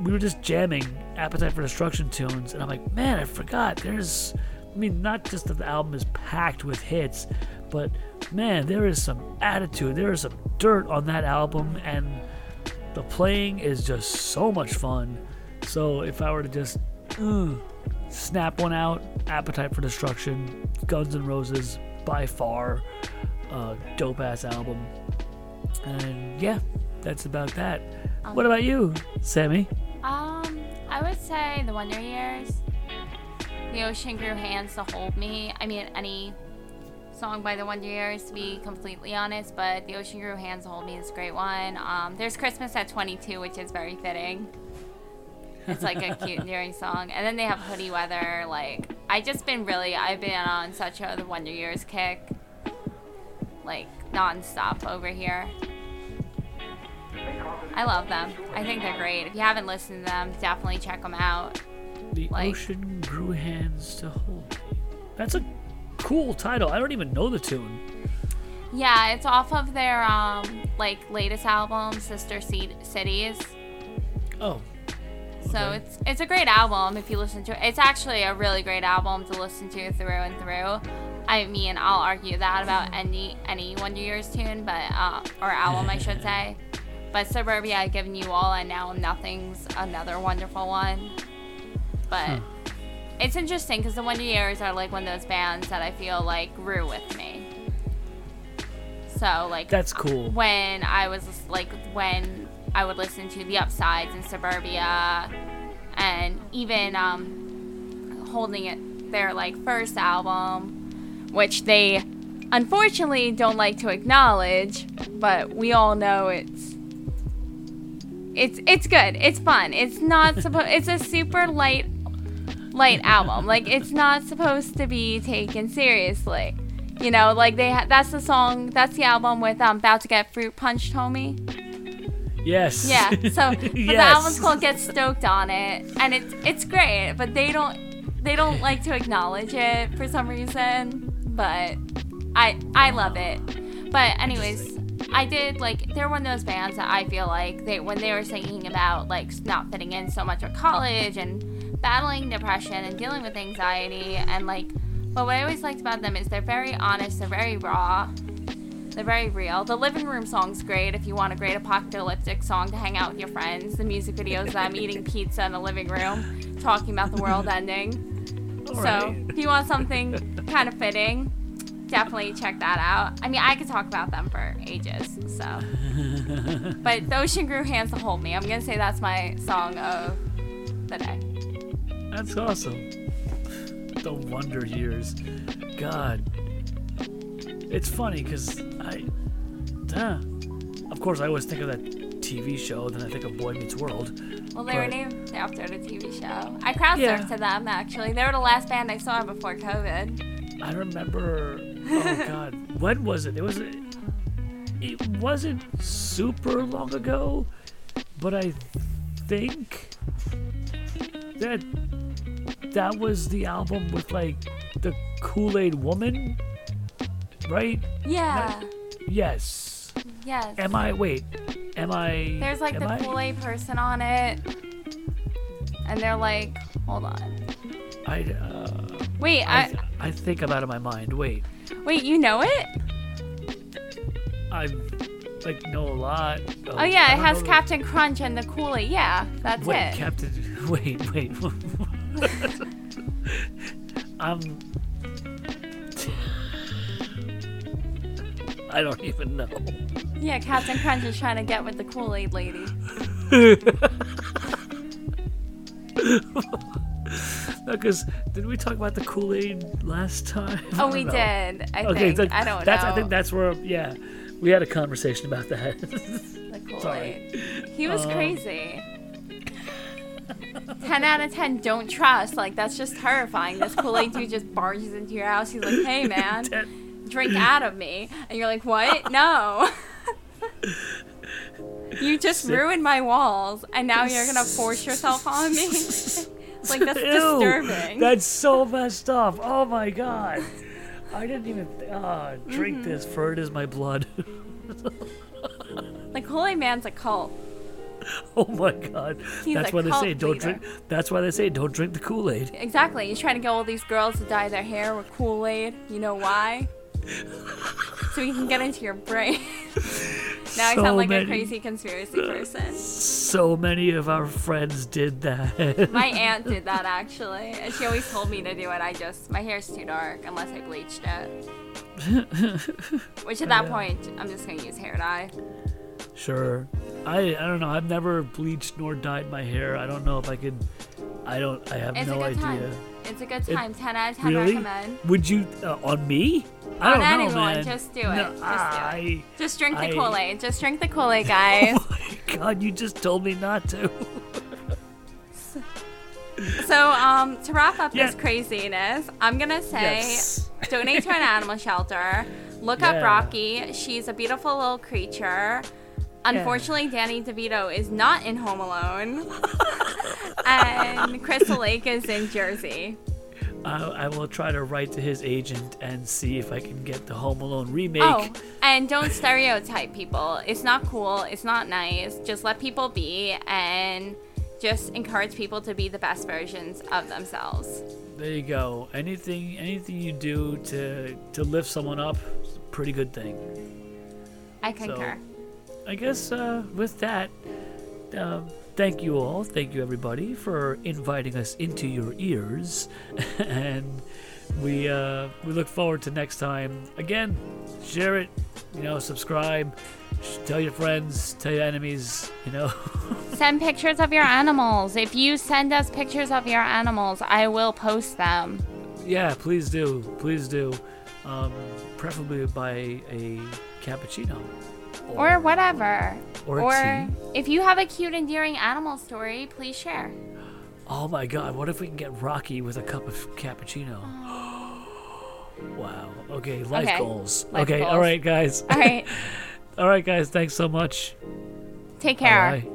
we were just jamming Appetite for Destruction tunes, and I'm like, man, I forgot. There's, I mean, not just that the album is packed with hits, but man, there is some attitude, there is some dirt on that album, and the playing is just so much fun. So if I were to just snap one out, Appetite for Destruction, Guns N' Roses, by far, uh, dope ass album. And yeah, that's about that. What about you, Sammy? Um, I would say the Wonder Years. The ocean grew hands to hold me. I mean, any song by the Wonder Years, to be completely honest, but the ocean grew hands to hold me is a great one. Um, there's Christmas at 22, which is very fitting. It's like a cute, endearing song. And then they have Hoodie Weather. Like, I just been really, I've been on such a the Wonder Years kick, like nonstop over here. I love them. I think they're great. If you haven't listened to them, definitely check them out. The Like- ocean grew hands to hold. That's a cool title. I don't even know the tune. Yeah, it's off of their um like latest album, Sister Seed Cities. Oh, So Okay. it's it's a great album if you listen to it. It's actually a really great album to listen to through and through. I mean, I'll argue that about any any Wonder Years tune, but uh, or album I should say. But Suburbia, I've given you all, and now Nothing's another wonderful one. But it's interesting because the Wonder Years are like one of those bands that I feel like grew with me. So like that's cool. when I was like when I would listen to the Upsides and Suburbia, and even um, holding it their like first album, which they unfortunately don't like to acknowledge, but we all know it's it's it's good. It's fun. It's not supposed. it's a super light light album. Like it's not supposed to be taken seriously. You know, like they ha- that's the song, that's the album with um about to get fruit punched, homie. Yes. Yeah. So but the album's called Get Stoked on it, and it's it's great, but they don't they don't like to acknowledge it for some reason. But I I love it. But anyways, I did like they're one of those bands that I feel like they when they were singing about like not fitting in so much at college and battling depression and dealing with anxiety and like but what I always liked about them is they're very honest, they're very raw, they're very real. The living room song's great if you want a great apocalyptic song to hang out with your friends. The music videos them eating pizza in the living room, talking about the world ending. All so right. if you want something kind of fitting, definitely check that out. I mean, I could talk about them for ages. So, but the ocean grew hands to hold me. I'm gonna say that's my song of the day. That's awesome. The Wonder Years. God. It's funny because I. Huh. Of course, I always think of that TV show, then I think of Boy Meets World. Well, they were But- named after the TV show. I crowd Yeah. to them actually. They were the last band I saw before COVID. I remember. Oh God, when was it? It was. It wasn't super long ago, but I think that that was the album with like the Kool Aid Woman, right? Yeah. Yes. Yes. Am I? Wait. Am I? There's like the? Kool Aid person on it, and they're like, hold on. I, uh, Wait, I, I, I think I'm out of my mind. Wait. wait, you know it? I like know a lot. Oh yeah, it has know Captain Crunch and the Kool Aid. Yeah, that's Wait, it. Captain. Wait, wait. I'm. I don't even know. yeah, Captain Crunch is trying to get with the Kool Aid lady. Because did we talk about the Kool Aid last time? Oh, we know. did. I Okay, think. I don't that's, know. I think that's where. Yeah, we had a conversation about that. the Kool Aid. He was Um, crazy. 10 out of 10 don't trust. Like, that's just terrifying. This Kool Aid dude just barges into your house. He's like, hey, man, drink out of me. And you're like, what? No. you just ruined my walls, and now you're going to force yourself on me? Like, that's Ew, disturbing. That's so messed up. Oh my god. I didn't even. Uh, drink Mm-hmm. this, for it is my blood. like, holy Man's a cult. oh my god. He's that's why they say don't leader. drink. That's why they say don't drink the Kool Aid. Exactly. He's trying to get all these girls to dye their hair with Kool Aid. You know why? So we can get into your brain. now I sound like many- a crazy conspiracy person. So many of our friends did that. My aunt did that actually, and she always told me to do it. I just my hair's too dark unless I bleached it. Which at that Yeah. point, I'm just gonna use hair dye. sure. I I don't know. I've never bleached nor dyed my hair. I don't know if I could. I don't. I have It's no a good idea. time. It's a good It- time. 10 out of 10 Really? recommend. Would you uh, on me? I know, anyone, man. just do it. No, Just do it. Just drink the Kool Aid. Just drink the Kool Aid, guys. Oh my god! You just told me not to. so, um, to wrap up Yeah. this craziness, I'm gonna say yes. donate to an animal shelter. Look up Rocky. She's a beautiful little creature. Unfortunately, Danny DeVito is not in Home Alone, and Crystal Lake is in Jersey. I, I will try to write to his agent and see if I can get the Home Alone remake. Oh, and don't stereotype people. It's not cool. It's not nice. Just let people be and just encourage people to be the best versions of themselves. There you go. Anything anything you do to to lift someone up, is a pretty good thing. I concur. I guess uh, with that, um, thank you all, thank you everybody for inviting us into your ears, and we uh, we look forward to next time. Again, share it, you know, subscribe, tell your friends, tell your enemies, you know. Send pictures of your animals. If you send us pictures of your animals, I will post them. yeah, please do, please do, um, preferably by a cappuccino Or whatever. Or, or tea. if you have a cute, endearing animal story, please share. Oh my god, what if we can get Rocky with a cup of cappuccino? Oh. wow. Okay, life Okay, goals. life okay, all goals. right, guys. All right. all right, guys, thanks so much. Take care. Bye.